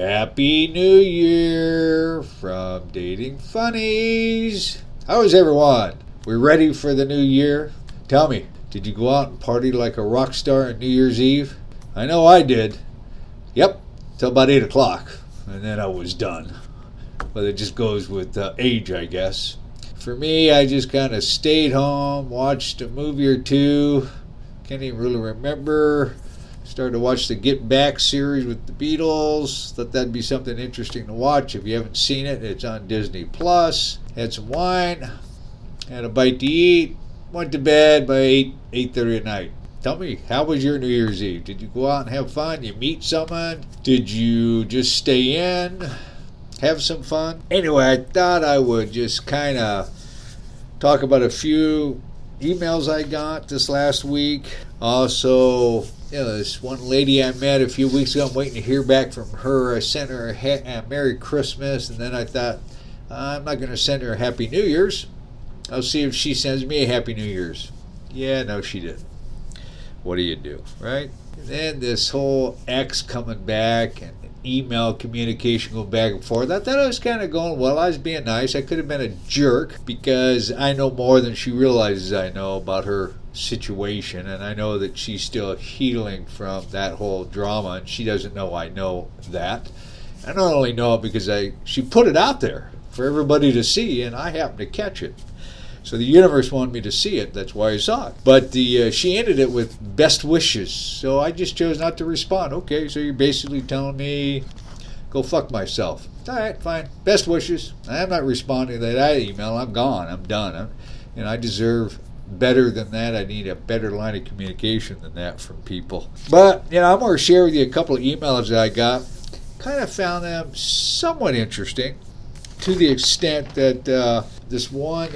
Happy New Year from Dating Funnies. How is everyone? We're ready for the new year? Tell me, did you go out and party like a rock star on New Year's Eve? I know I did. Yep, till about 8 o'clock, and then I was done. But it just goes with uh, age, I guess. For me, I just kind of stayed home, watched a movie or two. Can't even really remember. Started to watch the Get Back series with the Beatles. Thought that'd be something interesting to watch. If you haven't seen it, it's on Disney Plus. Had some wine, had a bite to eat, went to bed by 8 8:30 at night. Tell me, how was your New Year's Eve? Did you go out and have fun? You meet someone? Did you just stay in? Have some fun? Anyway, I thought I would just kind of talk about a few emails I got this last week. Also, you know, this one lady I met a few weeks ago, I'm waiting to hear back from her. I sent her a, ha- Merry Christmas, and then I thought, I'm not going to send her a Happy New Year's. I'll see if she sends me a Happy New Year's. Yeah, no, she didn't. What do you do, right? And then this whole ex coming back and email communication going back and forth. I thought I was kind of going well. I was being nice. I could have been a jerk because I know more than she realizes I know about her situation, and I know that she's still healing from that whole drama, and she doesn't know I know that. I not only know it because I she put it out there for everybody to see, and I happened to catch it. So the universe wanted me to see it. That's why I saw it. But the uh, she ended it with best wishes. So I just chose not to respond. Okay, so you're basically telling me go fuck myself. All right, fine. Best wishes. I'm not responding to that email. I'm gone. I'm done. I'm, and I deserve better than that. I need a better line of communication than that from people. But you know, I'm going to share with you a couple of emails that I got. Kind of found them somewhat interesting to the extent that uh, this one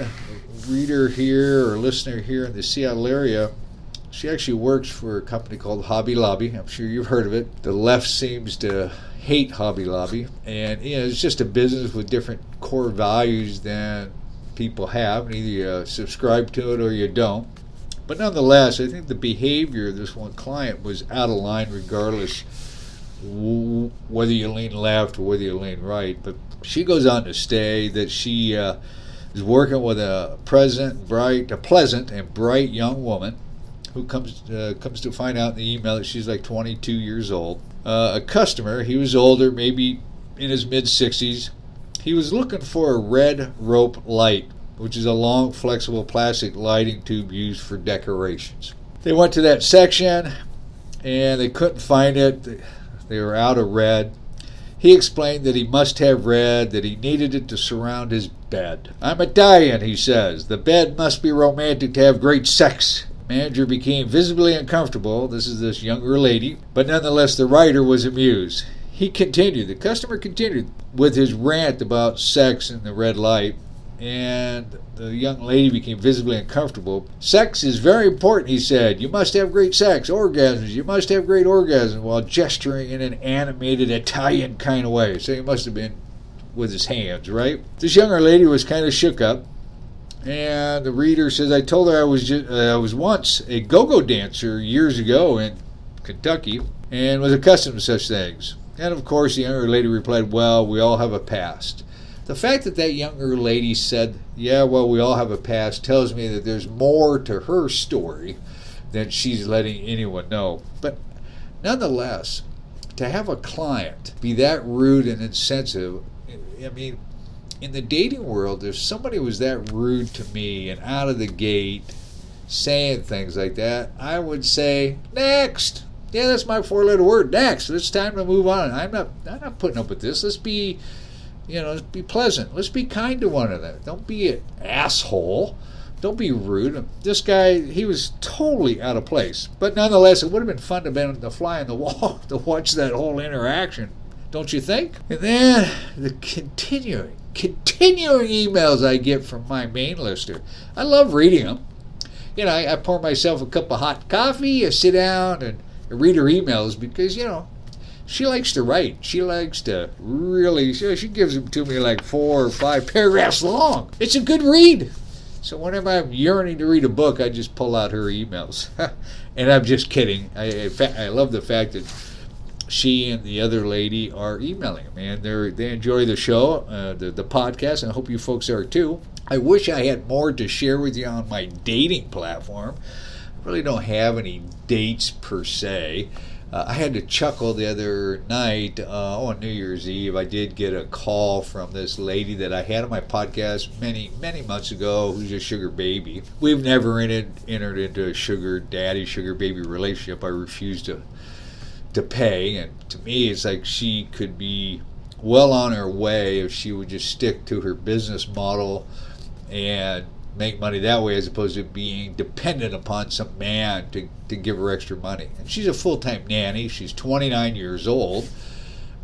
reader here or listener here in the Seattle area, she actually works for a company called Hobby Lobby. I'm sure you've heard of it. The left seems to hate Hobby Lobby, and you know it's just a business with different core values than people have, and either you uh, subscribe to it or you don't. But nonetheless, I think the behavior of this one client was out of line, regardless whether you lean left or whether you lean right. But she goes on to say that she uh, is working with a present, bright, a pleasant and bright young woman who comes uh, comes to find out in the email that she's like 22 years old. Uh, a customer, he was older, maybe in his mid 60s. He was looking for a red rope light, which is a long, flexible plastic lighting tube used for decorations. They went to that section and they couldn't find it. They were out of red. He explained that he must have red, that he needed it to surround his bed. I'm Italian, he says. The bed must be romantic to have great sex. Manager became visibly uncomfortable. This is this younger lady, but nonetheless, the writer was amused. He continued, the customer continued with his rant about sex and the red light, and the young lady became visibly uncomfortable. Sex is very important, he said. You must have great sex, orgasms. You must have great orgasms while gesturing in an animated Italian kind of way. So he must have been with his hands, right? This younger lady was kind of shook up. And the reader says, "I told her I was just, uh, I was once a go-go dancer years ago in Kentucky and was accustomed to such things." And of course, the younger lady replied, "Well, we all have a past." The fact that that younger lady said, "Yeah, well, we all have a past," tells me that there's more to her story than she's letting anyone know. But nonetheless, to have a client be that rude and insensitive, I mean, in the dating world, if somebody was that rude to me and out of the gate saying things like that, I would say, next. Yeah, that's my four letter word, next. It's time to move on. I'm not I'm not putting up with this. Let's be you know, be pleasant. Let's be kind to one another. Don't be an asshole. Don't be rude. This guy, he was totally out of place. But nonetheless, it would have been fun to be the fly on the wall to watch that whole interaction. Don't you think? And then the continuing, continuing emails I get from my main lister. I love reading them. You know, I, I pour myself a cup of hot coffee, I sit down and read her emails because, you know, she likes to write. She likes to really, she, she gives them to me like four or five paragraphs long. It's a good read. So whenever I'm yearning to read a book, I just pull out her emails. and I'm just kidding. I, I love the fact that she and the other lady are emailing and they they enjoy the show, uh, the the podcast, and I hope you folks are too. I wish I had more to share with you on my dating platform. I really don't have any dates per se. Uh, I had to chuckle the other night uh, on New Year's Eve. I did get a call from this lady that I had on my podcast many, many months ago who's a sugar baby. We've never entered, entered into a sugar daddy, sugar baby relationship. I refuse to to pay. And to me, it's like she could be well on her way if she would just stick to her business model and make money that way as opposed to being dependent upon some man to, to give her extra money. And she's a full time nanny. She's 29 years old.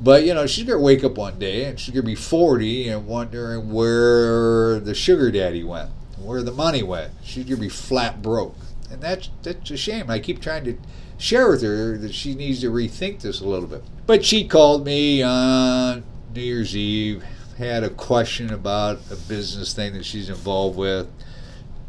But, you know, she's going to wake up one day and she's going to be 40 and wondering where the sugar daddy went, where the money went. She's going to be flat broke. And that's, that's a shame. I keep trying to share with her that she needs to rethink this a little bit. But she called me on New Year's Eve, had a question about a business thing that she's involved with.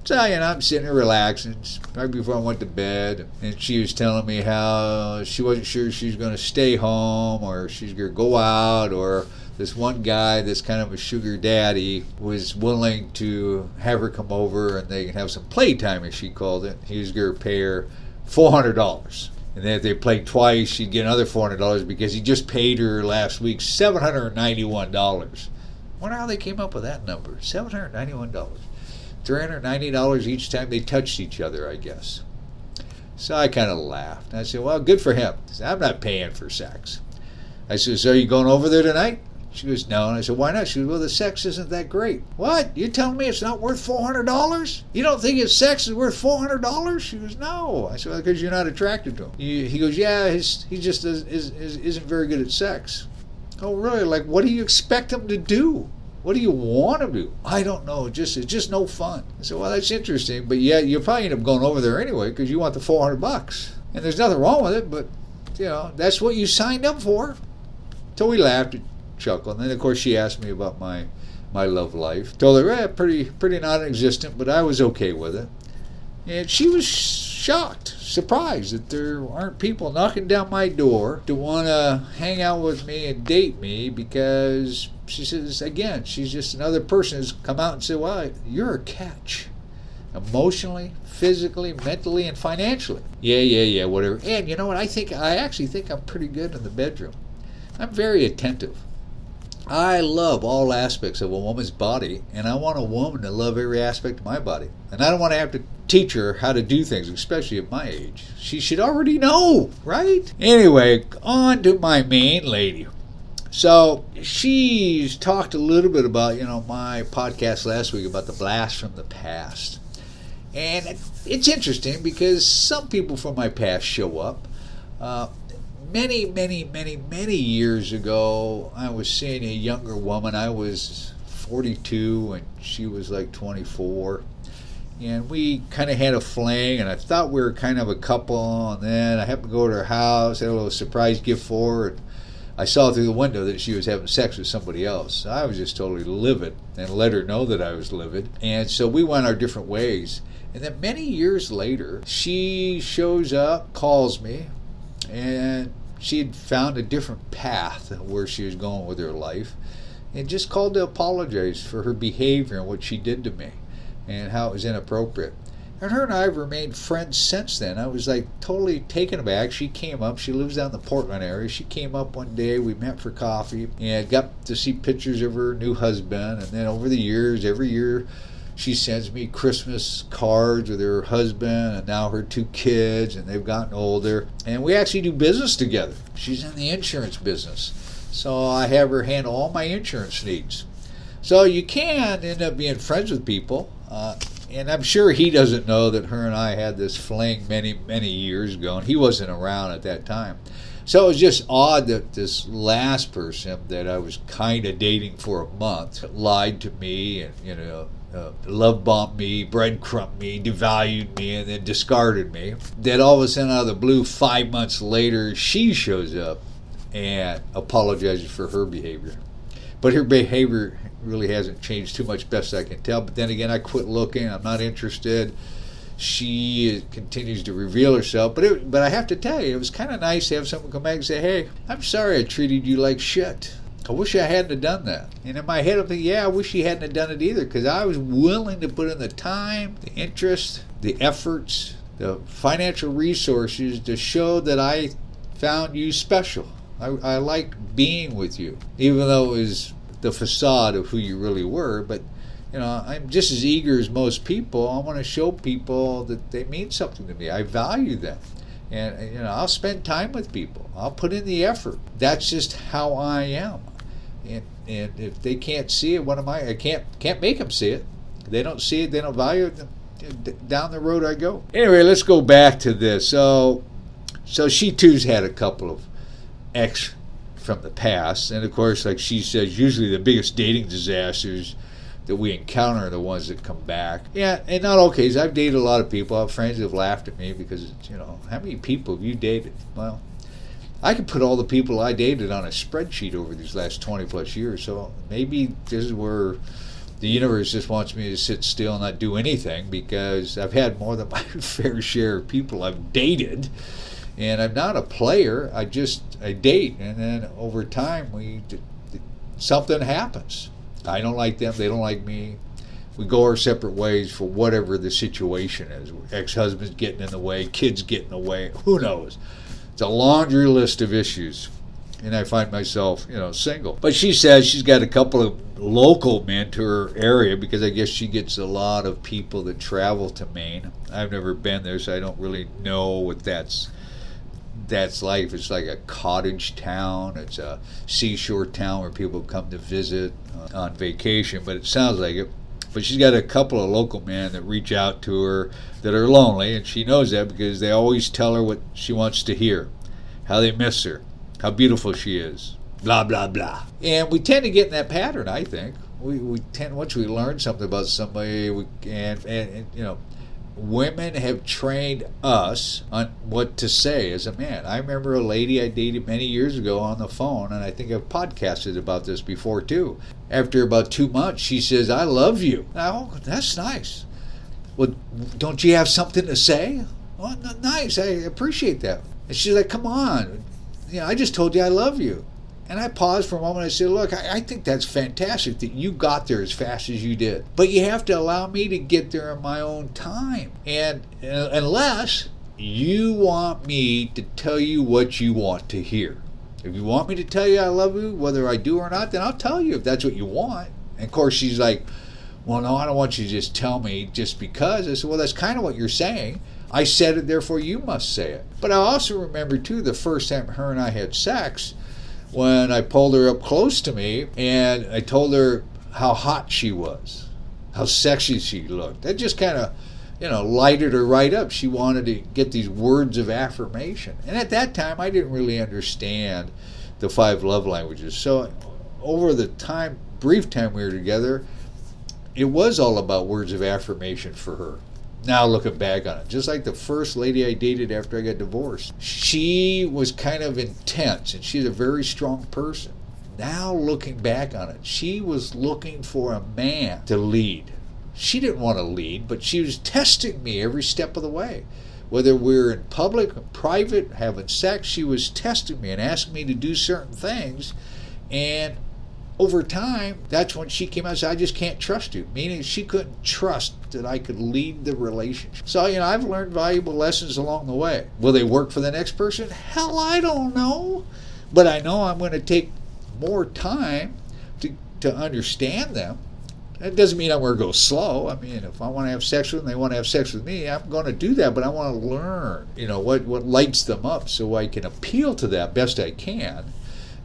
So, you know, I'm sitting there relaxing right before I went to bed, and she was telling me how she wasn't sure she was going to stay home or she's going to go out, or this one guy, this kind of a sugar daddy, was willing to have her come over and they can have some playtime, as she called it. He was going to pay her $400. And then if they played twice, she'd get another $400 because he just paid her last week $791. Wonder how they came up with that number $791. $390 each time they touched each other, I guess. So I kind of laughed. I said, Well, good for him. I'm not paying for sex. I said, So are you going over there tonight? She goes, No. And I said, Why not? She goes, Well, the sex isn't that great. What? You telling me it's not worth $400? You don't think his sex is worth $400? She goes, No. I said, Well, because you're not attracted to him. He, goes, Yeah, his, he just is, is, isn't very good at sex. Oh, really? Like, what do you expect them to do? What do you want him to do? I don't know. Just it's just no fun. I said, well, that's interesting, but yeah, you'll probably end up going over there anyway because you want the 400 bucks, and there's nothing wrong with it. But you know, that's what you signed up for. So we laughed chuckle. And then, of course, she asked me about my my love life. Told her, eh, pretty pretty non-existent, but I was okay with it. And she was shocked, surprised that there aren't people knocking down my door to want to hang out with me and date me because she says again, she's just another person who's come out and said, "Well, you're a catch." Emotionally, physically, mentally, and financially. Yeah, yeah, yeah, whatever. And you know what? I think I actually think I'm pretty good in the bedroom. I'm very attentive. I love all aspects of a woman's body, and I want a woman to love every aspect of my body. And I don't want to have to teach her how to do things, especially at my age. She should already know, right? Anyway, on to my main lady. So she's talked a little bit about, you know, my podcast last week about the blast from the past. And it's interesting because some people from my past show up. Uh, many, many, many, many years ago, I was seeing a younger woman. I was 42 and she was like 24. And we kind of had a fling, and I thought we were kind of a couple. And then I happened to go to her house, had a little surprise gift for her. I saw through the window that she was having sex with somebody else. I was just totally livid and let her know that I was livid. And so we went our different ways. And then many years later, she shows up, calls me, and she had found a different path where she was going with her life and just called to apologize for her behavior and what she did to me and how it was inappropriate. And her and I have remained friends since then. I was like totally taken aback. She came up. She lives down in the Portland area. She came up one day. We met for coffee and got to see pictures of her new husband. And then over the years, every year, she sends me Christmas cards with her husband and now her two kids, and they've gotten older. And we actually do business together. She's in the insurance business. So I have her handle all my insurance needs. So you can end up being friends with people. Uh, and I'm sure he doesn't know that her and I had this fling many, many years ago, and he wasn't around at that time. So it was just odd that this last person that I was kind of dating for a month lied to me and, you know, uh, love bombed me, breadcrumbed me, devalued me, and then discarded me. Then all of a sudden, out of the blue, five months later, she shows up and apologizes for her behavior. But her behavior really hasn't changed too much, best I can tell. But then again, I quit looking. I'm not interested. she continues to reveal herself. But it, but I have to tell you, it was kind of nice to have someone come back and say, "Hey, I'm sorry I treated you like shit. I wish I hadn't have done that." And in my head, I'm thinking, "Yeah, I wish she hadn't have done it either, because I was willing to put in the time, the interest, the efforts, the financial resources to show that I found you special. I, I liked being with you, even though it was the facade of who you really were, but." you know, I'm just as eager as most people. I want to show people that they mean something to me. I value them. And, you know, I'll spend time with people. I'll put in the effort. That's just how I am. And, and if they can't see it, what am I? I can't can't make them see it. They don't see it. They don't value it. Down the road I go. Anyway, let's go back to this. So, so she too's had a couple of ex from the past, and of course, like she says, usually the biggest dating disasters that we encounter are the ones that come back. Yeah, and not all cases. I've dated a lot of people. I have friends who have laughed at me because, you know, how many people have you dated? Well, I could put all the people I dated on a spreadsheet over these last 20 plus years. So maybe this is where the universe just wants me to sit still and not do anything because I've had more than my fair share of people I've dated. And I'm not a player. I just I date, and then over time we something happens I don't like them. They don't like me. We go our separate ways for whatever the situation is. Ex husband's getting in the way, kids getting in the way. Who knows? It's a laundry list of issues. And I find myself, you know, single. But she says she's got a couple of local men to her area because I guess she gets a lot of people that travel to Maine. I've never been there, so I don't really know what that's that's life. It's like a cottage town. It's a seashore town where people come to visit on vacation. But it sounds like it. But she's got a couple of local men that reach out to her that are lonely, and she knows that because they always tell her what she wants to hear, how they miss her, how beautiful she is, blah blah blah. And we tend to get in that pattern. I think we, we tend once we learn something about somebody, we and, and, and you know women have trained us on what to say as a man. I remember a lady I dated many years ago on the phone, and I think I've podcasted about this before too. After about two months, she says, I love you. Now, oh, that's nice. Well, don't you have something to say? Oh, well, nice. I appreciate that. And she's like, come on. You know, I just told you I love you. And I paused for a moment. I said, Look, I, I, think that's fantastic that you got there as fast as you did. But you have to allow me to get there in my own time. And uh, unless you want me to tell you what you want to hear. If you want me to tell you I love you, whether I do or not, then I'll tell you if that's what you want. And of course, she's like, Well, no, I don't want you to just tell me just because. I said, Well, that's kind of what you're saying. I said it, therefore you must say it. But I also remember, too, the first time her and I had sex when I pulled her up close to me and I told her how hot she was, how sexy she looked. That just kind of, you know, lighted her right up. She wanted to get these words of affirmation. And at that time, I didn't really understand the five love languages. So over the time, brief time we were together, it was all about words of affirmation for her now looking back on it. Just like the first lady i dated after i got divorced. She was kind of intense and she's a very strong person. Now looking back on it she was looking for a man to lead. She didn't want to lead but she was testing me every step of the way. Whether we are in public or private having sex she was testing me and asking me to do certain things and over time, that's when she came out and said, I just can't trust you, meaning she couldn't trust that I could lead the relationship. So, you know, I've learned valuable lessons along the way. Will they work for the next person? Hell, I don't know. But I know I'm going to take more time to, to understand them. That doesn't mean I'm going to go slow. I mean, if I want to have sex with them, they want to have sex with me, I'm going to do that. But I want to learn, you know, what, what lights them up so I can appeal to that best I can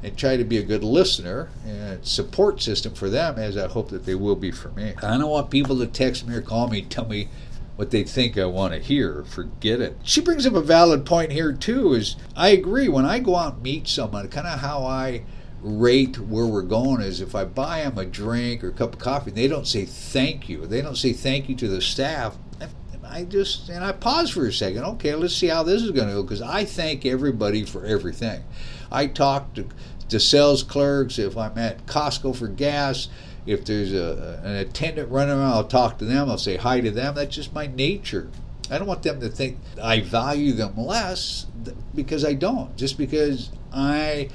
and try to be a good listener and support system for them as I hope that they will be for me. I don't want people to text me or call me, tell me what they think I want to hear. Forget it. She brings up a valid point here too. Is I agree when I go out and meet someone, kind of how I rate where we're going is if I buy them a drink or a cup of coffee, they don't say thank you. They don't say thank you to the staff. I just and I pause for a second. Okay, let's see how this is going to go because I thank everybody for everything. I talk to, to sales clerks if I'm at Costco for gas. If there's a, an attendant running around, I'll talk to them. I'll say hi to them. That's just my nature. I don't want them to think I value them less because I don't. Just because I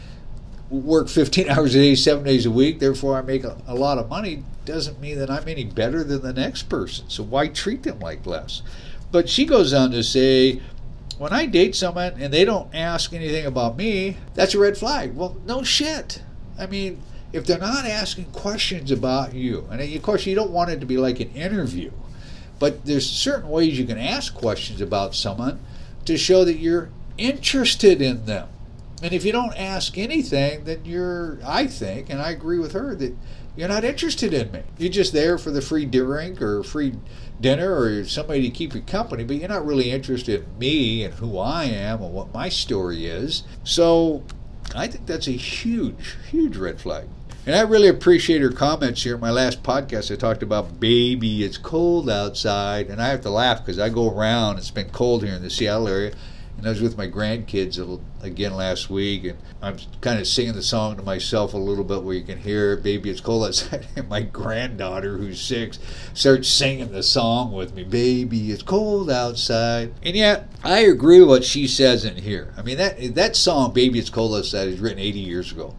work 15 hours a day, seven days a week, therefore I make a, a, lot of money, doesn't mean that I'm any better than the next person. So why treat them like less? But she goes on to say, when I date someone and they don't ask anything about me, that's a red flag. Well, no shit. I mean, if they're not asking questions about you, and of course you don't want it to be like an interview, but there's certain ways you can ask questions about someone to show that you're interested in them. And if you don't ask anything, then you're, I think, and I agree with her, that you're not interested in me. You're just there for the free drink or free dinner or somebody to keep you company, but you're not really interested in me and who I am and what my story is. So I think that's a huge, huge red flag. And I really appreciate her comments here. In my last podcast, I talked about baby, it's cold outside. And I have to laugh because I go around, it's been cold here in the Seattle area. And I was with my grandkids again last week, and I'm kind of singing the song to myself a little bit where you can hear, Baby, it's cold outside. And my granddaughter, who's six, starts singing the song with me, Baby, it's cold outside. And yet, I agree with what she says in here. I mean, that, that song, Baby, it's cold outside, is written 80 years ago.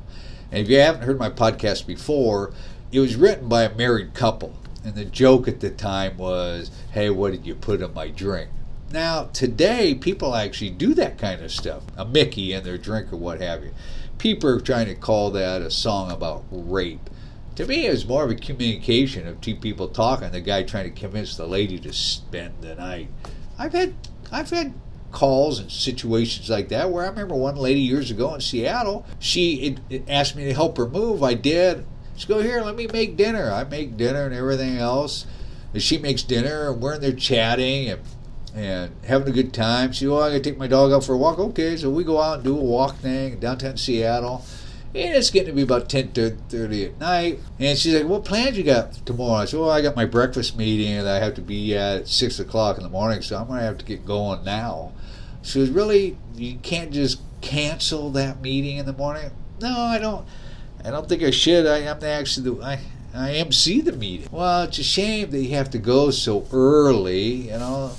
And if you haven't heard my podcast before, it was written by a married couple. And the joke at the time was, hey, what did you put in my drink? Now, today, people actually do that kind of stuff a Mickey in their drink or what have you. People are trying to call that a song about rape. To me, it's more of a communication of two people talking, the guy trying to convince the lady to spend the night. I've had I've had calls and situations like that where I remember one lady years ago in Seattle, she it, it asked me to help her move. I did. She go here, let me make dinner. I make dinner and everything else. And she makes dinner and we're in there chatting and and having a good time. She, oh, I gotta take my dog out for a walk. Okay, so we go out and do a walk thing downtown Seattle. And it's getting to be about 10 30 at night. And she's like, What plans you got tomorrow? I said, Well, I got my breakfast meeting that I have to be at 6 o'clock in the morning, so I'm going to have to get going now. She was really, you can't just cancel that meeting in the morning. No, I don't. I don't think I should. I am actually the I, I MC the meeting. Well, it's a shame that you have to go so early. You know,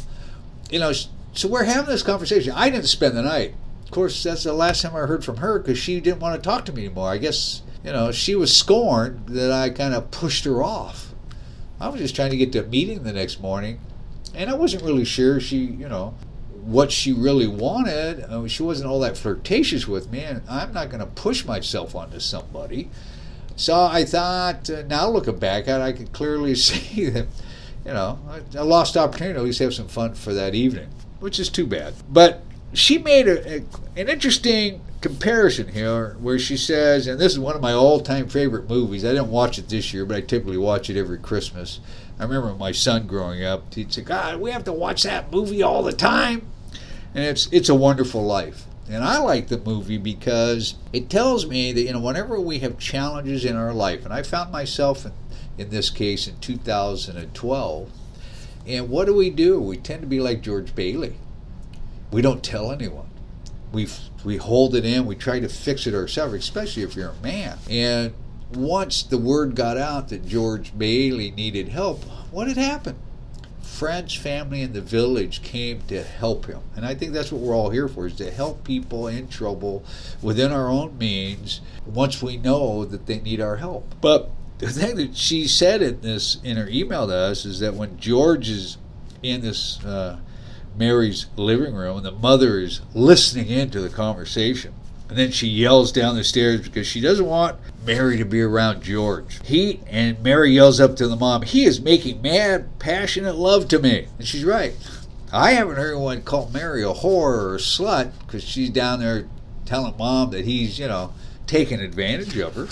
you know. So we're having this conversation. I didn't spend the night. Of course, that's the last time I heard from her because she didn't want to talk to me anymore. I guess you know she was scorned that I kind of pushed her off. I was just trying to get to a meeting the next morning, and I wasn't really sure she, you know, what she really wanted. I mean, she wasn't all that flirtatious with me, and I'm not going to push myself onto somebody. So I thought, uh, now looking back at it, I could clearly see that, you know, a lost opportunity to at least have some fun for that evening, which is too bad. But she made a, a, an interesting comparison here where she says, and this is one of my all time favorite movies. I didn't watch it this year, but I typically watch it every Christmas. I remember my son growing up, he'd say, God, we have to watch that movie all the time and it's it's a wonderful life. And I like the movie because it tells me that you know whenever we have challenges in our life, and I found myself in, in this case in 2012, and what do we do? We tend to be like George Bailey. We don't tell anyone. We we hold it in. We try to fix it ourselves, especially if you're a man. And once the word got out that George Bailey needed help, what had happened? friends, family, and the village came to help him. And I think that's what we're all here for, is to help people in trouble within our own means once we know that they need our help. But the thing that she said in this in her email to us is that when George is in this uh, Mary's living room and the mother is listening into the conversation, and then she yells down the stairs because she doesn't want Mary to be around George. He and Mary yells up to the mom, He is making mad, passionate love to me. And she's right. I haven't heard anyone call Mary a whore or a slut because she's down there telling mom that he's, you know, taking advantage of her.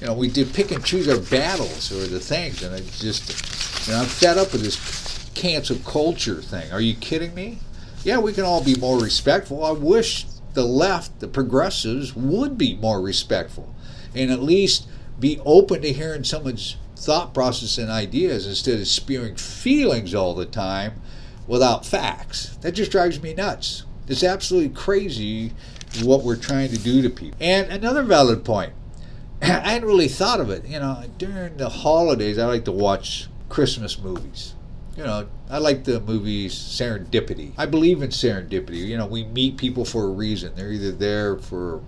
You know, we did pick and choose our battles or the things, and it's just, you know, I'm fed up with this cancel culture thing. Are you kidding me? Yeah, we can all be more respectful. I wish the left, the progressives, would be more respectful and at least be open to hearing someone's thought process and ideas instead of spewing feelings all the time without facts. That just drives me nuts. It's absolutely crazy what we're trying to do to people. And another valid point. I hadn't really thought of it. You know, during the holidays, I like to watch Christmas movies. you know, I like the movies Serendipity. I believe in serendipity. You know, we meet people for a reason. They're either there for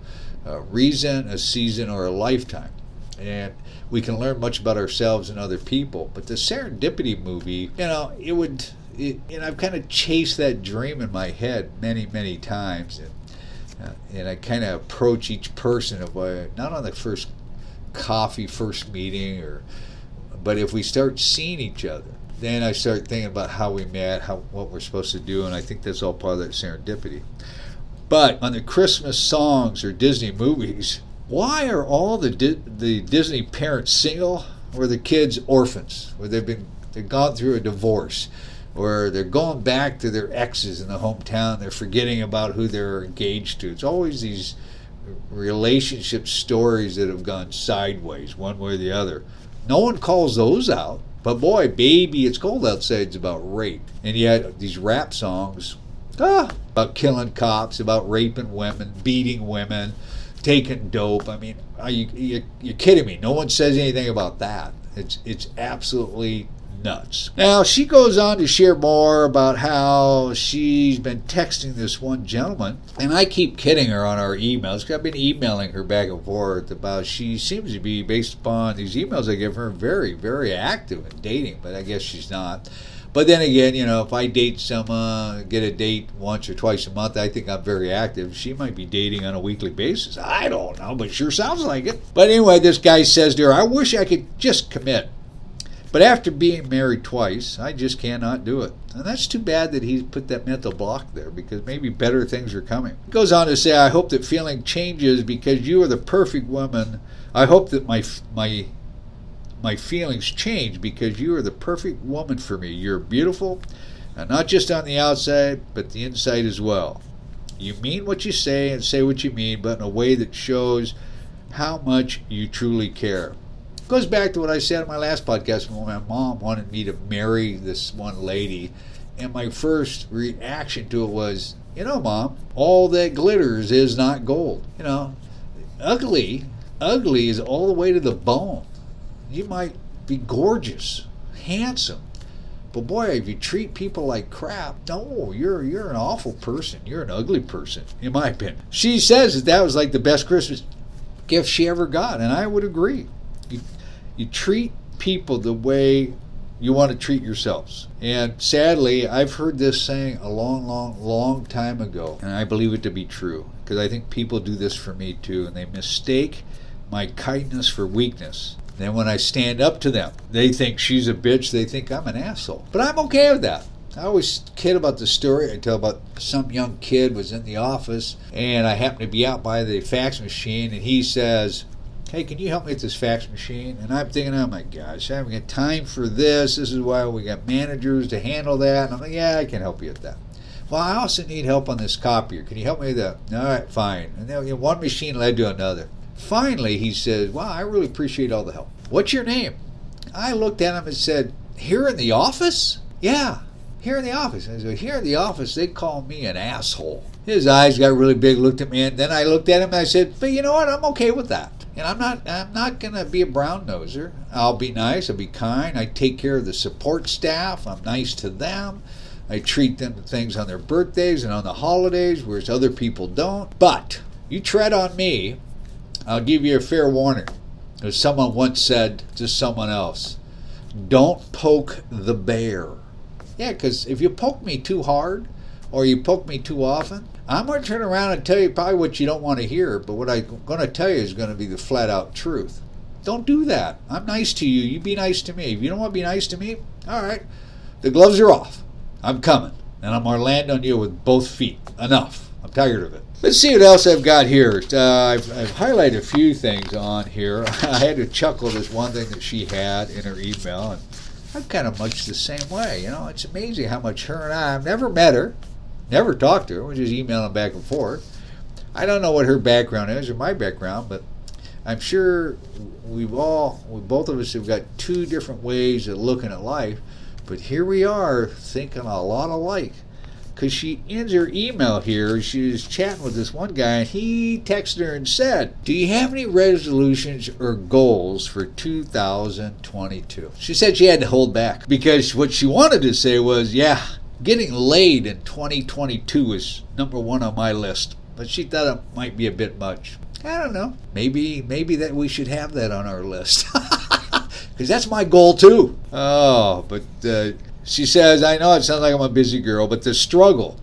a reason, a season, or a lifetime. And we can learn much about ourselves and other people. But the Serendipity movie, you know, it would, it, and I've kind of chased that dream in my head many, many times. And, uh, and I kind of approach each person of uh, not on the first coffee, first meeting, or, but if we start seeing each other, then I start thinking about how we met, how what we're supposed to do, and I think that's all part of that serendipity. But on the Christmas songs or Disney movies, why are all the Di- the Disney parents single or the kids orphans, where they've been they've gone through a divorce, or they're going back to their exes in the hometown, they're forgetting about who they're engaged to. It's always these relationship stories that have gone sideways, one way or the other. No one calls those out. But boy, baby, it's cold outside. It's about rape, and yet these rap songs, ah, about killing cops, about raping women, beating women, taking dope. I mean, are you, you you're kidding me? No one says anything about that. It's it's absolutely nuts. Now, she goes on to share more about how she's been texting this one gentleman, and I keep kidding her on our emails because I've been emailing her back and forth about she seems to be, based upon these emails I give her, very, very active in dating, but I guess she's not. But then again, you know, if I date someone, get a date once or twice a month, I think I'm very active. She might be dating on a weekly basis. I don't know, but sure sounds like it. But anyway, this guy says to her, I wish I could just commit. But after being married twice, I just cannot do it. And that's too bad that he put that mental block there because maybe better things are coming. He goes on to say, I hope that feeling changes because you are the perfect woman. I hope that my my my feelings change because you are the perfect woman for me. You're beautiful, and not just on the outside, but the inside as well. You mean what you say and say what you mean, but in a way that shows how much you truly care goes back to what I said in my last podcast when my mom wanted me to marry this one lady. And my first reaction to it was, you know, mom, all that glitters is not gold. You know, ugly, ugly is all the way to the bone. You might be gorgeous, handsome, but boy, if you treat people like crap, no, you're you're an awful person. You're an ugly person, in my opinion. She says that that was like the best Christmas gift she ever got, and I would agree. You, you treat people the way you want to treat yourselves. And sadly, I've heard this saying a long, long, long time ago, and I believe it to be true because I think people do this for me too, and they mistake my kindness for weakness. Then when I stand up to them, they think she's a bitch, they think I'm an asshole. But I'm okay with that. I always kid about the story I tell about some young kid was in the office and I happened to be out by the fax machine and he says, hey, can you help me with this fax machine? And I'm thinking, oh my gosh, I haven't got time for this. This is why we got managers to handle that. And I'm like, yeah, I can help you with that. Well, I also need help on this copier. Can you help me with that? All right, fine. And then you know, one machine led to another. Finally, he says, wow, I really appreciate all the help. What's your name? I looked at him and said, here in the office? Yeah, here in the office. I said, here in the office, they call me an asshole. His eyes got really big, looked at me, and then I looked at him and I said, but you know what? I'm okay with that. And I'm not I'm not gonna be a brown noser. I'll be nice, I'll be kind, I take care of the support staff, I'm nice to them. I treat them to things on their birthdays and on the holidays, whereas other people don't. But you tread on me, I'll give you a fair warning. As someone once said to someone else, don't poke the bear. Yeah, because if you poke me too hard or you poke me too often, I'm going to turn around and tell you probably what you don't want to hear, but what I'm going to tell you is going to be the flat out truth. Don't do that. I'm nice to you. You be nice to me. If you don't want to be nice to me, all right. The gloves are off. I'm coming. And I'm going to land on you with both feet. Enough. I'm tired of it. Let's see what else I've got here. Uh, I've, I've, highlighted a few things on here. I had to chuckle this one thing that she had in her email, and I'm kind of much the same way. You know, it's amazing how much her and I, I've never met her, Never talked to her. We're just emailing back and forth. I don't know what her background is or my background, but I'm sure we've all, we, both of us have got two different ways of looking at life. But here we are thinking a lot alike. because she ends her email here. She was chatting with this one guy, and he texted her and said, Do you have any resolutions or goals for 2022? She said she had to hold back because what she wanted to say was, Yeah, getting laid in 2022 is number one on my list. But she thought it might be a bit much. I don't know. Maybe maybe that we should have that on our list. Because that's my goal too. Oh, but uh, she says, I know it sounds like I'm a busy girl, but the struggle,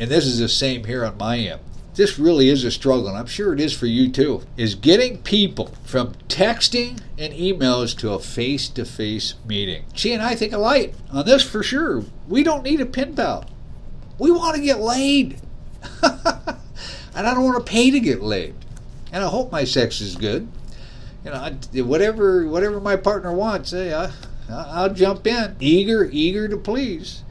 and this is the same here on my end, this really is a struggle, and I'm sure it is for you too, is getting people from texting and emails to a face to face meeting. She and I think alike on this for sure. We don't need a pen pal. We want to get laid. and I don't want to pay to get laid. And I hope my sex is good. You know, whatever whatever my partner wants, hey, I, I'll jump in, eager, eager to please.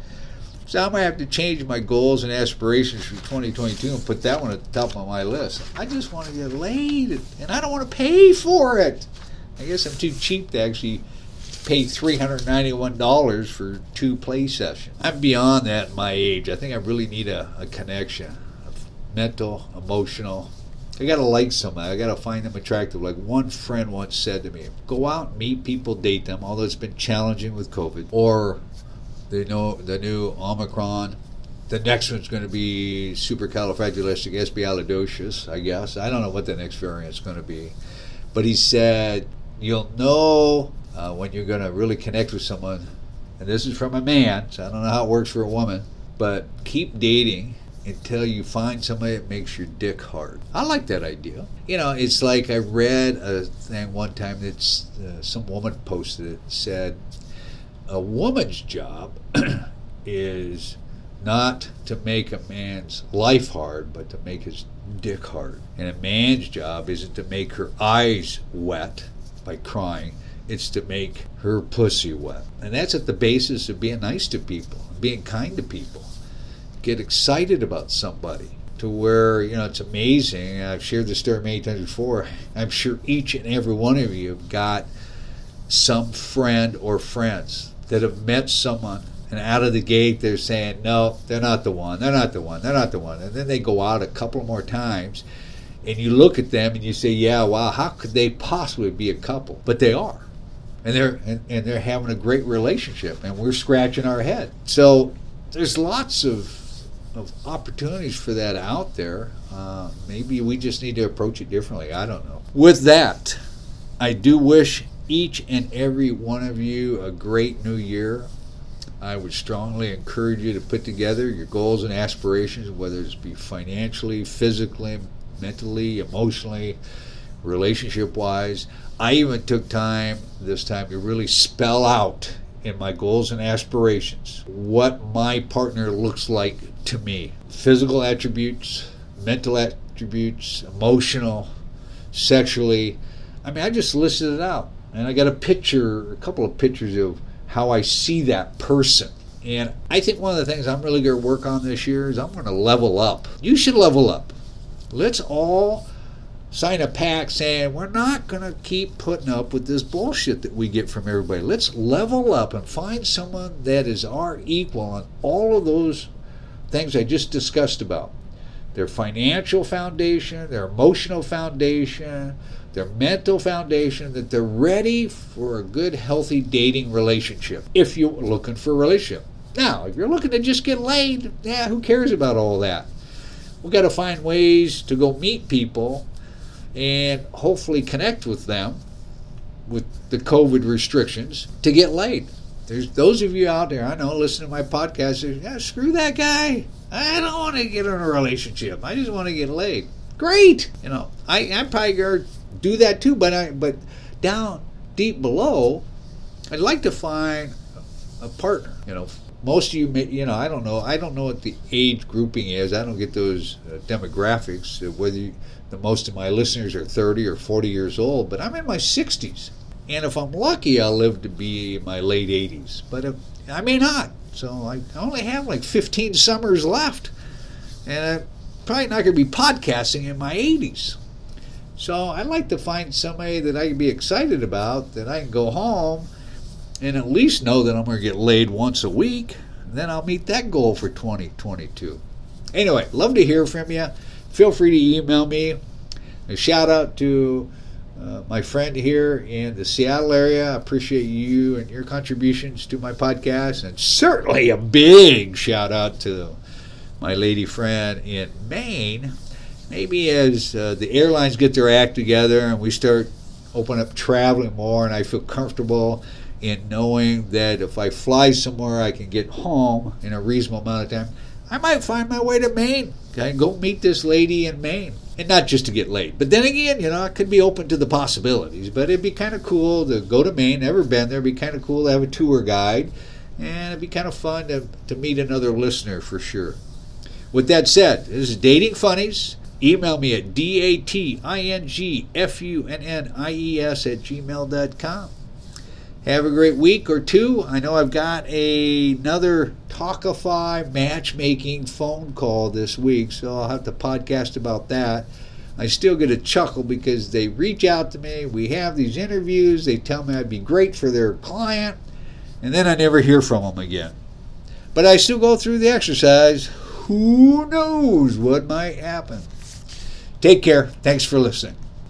So I'm gonna have to change my goals and aspirations for 2022 and put that one at the top of my list. I just want to get laid, and I don't want to pay for it. I guess I'm too cheap to actually pay $391 for two play sessions. I'm beyond that my age. I think I really need a, a connection, mental, emotional, I gotta like somebody. I gotta find them attractive. Like one friend once said to me, "Go out, meet people, date them." Although it's been challenging with COVID, or they know the new Omicron. The next one's going to be supercalifragilisticexpialidocious, I guess. I don't know what the next variant's going to be, but he said you'll know uh, when you're going to really connect with someone. And this is from a man, so I don't know how it works for a woman. But keep dating until you find somebody that makes your dick hard. I like that idea. You know, it's like I read a thing one time that uh, some woman posted it said a woman's job is not to make a man's life hard, but to make his dick hard. And a man's job isn't to make her eyes wet by crying, it's to make her pussy wet. And that's at the basis of being nice to people, being kind to people get excited about somebody to where you know it's amazing. I've shared this story many times before. I'm sure each and every one of you have got some friend or friends that have met someone and out of the gate they're saying no they're not the one they're not the one they're not the one and then they go out a couple more times and you look at them and you say yeah wow how could they possibly be a couple but they are and they're and, and they're having a great relationship and we're scratching our head so there's lots of of opportunities for that out there. Uh, maybe we just need to approach it differently. I don't know. With that, I do wish each and every one of you a great new year. I would strongly encourage you to put together your goals and aspirations, whether it be financially, physically, mentally, emotionally, relationship wise. I even took time this time to really spell out in my goals and aspirations what my partner looks like to me physical attributes, mental attributes, emotional, sexually. I mean, I just listed it out. And I got a picture, a couple of pictures of how I see that person. And I think one of the things I'm really going to work on this year is I'm going to level up. You should level up. Let's all sign a pact saying we're not going to keep putting up with this bullshit that we get from everybody. Let's level up and find someone that is our equal on all of those things I just discussed about their financial foundation, their emotional foundation, their mental foundation, that they're ready for a good, healthy dating relationship if you're looking for a relationship. Now, if you're looking to just get laid, yeah, who cares about all that? We've got to find ways to go meet people and hopefully connect with them with the COVID restrictions to get laid. There's those of you out there I know listen to my podcast. Yeah, screw that guy. I don't want to get in a relationship. I just want to get laid. Great, you know. I I'm probably do that too. But I but down deep below, I'd like to find a partner. You know, most of you, may, you know, I don't know. I don't know what the age grouping is. I don't get those uh, demographics. Uh, whether you, the most of my listeners are 30 or 40 years old, but I'm in my 60s. And if I'm lucky, I'll live to be my late 80s. But if, I may not. So I only have like 15 summers left. And I'm probably not going to be podcasting in my 80s. So I'd like to find somebody that I can be excited about, that I can go home and at least know that I'm going to get laid once a week. then I'll meet that goal for 2022. Anyway, love to hear from you. Feel free to email me. A shout out to uh, my friend here in the Seattle area. I appreciate you and your contributions to my podcast, and certainly a big shout out to my lady friend in Maine. Maybe as uh, the airlines get their act together and we start open up traveling more, and I feel comfortable in knowing that if I fly somewhere, I can get home in a reasonable amount of time. I might find my way to Maine. Okay, go meet this lady in Maine and not just to get laid. But then again, you know, it could be open to the possibilities. But it'd be kind of cool to go to Maine. Never been there. It'd be kind of cool to have a tour guide, and it'd be kind of fun to to meet another listener for sure. With that said, this is Dating Funnies. Email me at d-a-t-i-n-g-f-u-n-n-i-e-s at gmail.com. Have a great week or two. I know I've got a, another Tawkify matchmaking phone call this week, so I'll have to podcast about that. I still get a chuckle because they reach out to me. We have these interviews. They tell me I'd be great for their client, and then I never hear from them again. But I still go through the exercise. Who knows what might happen? Take care. Thanks for listening.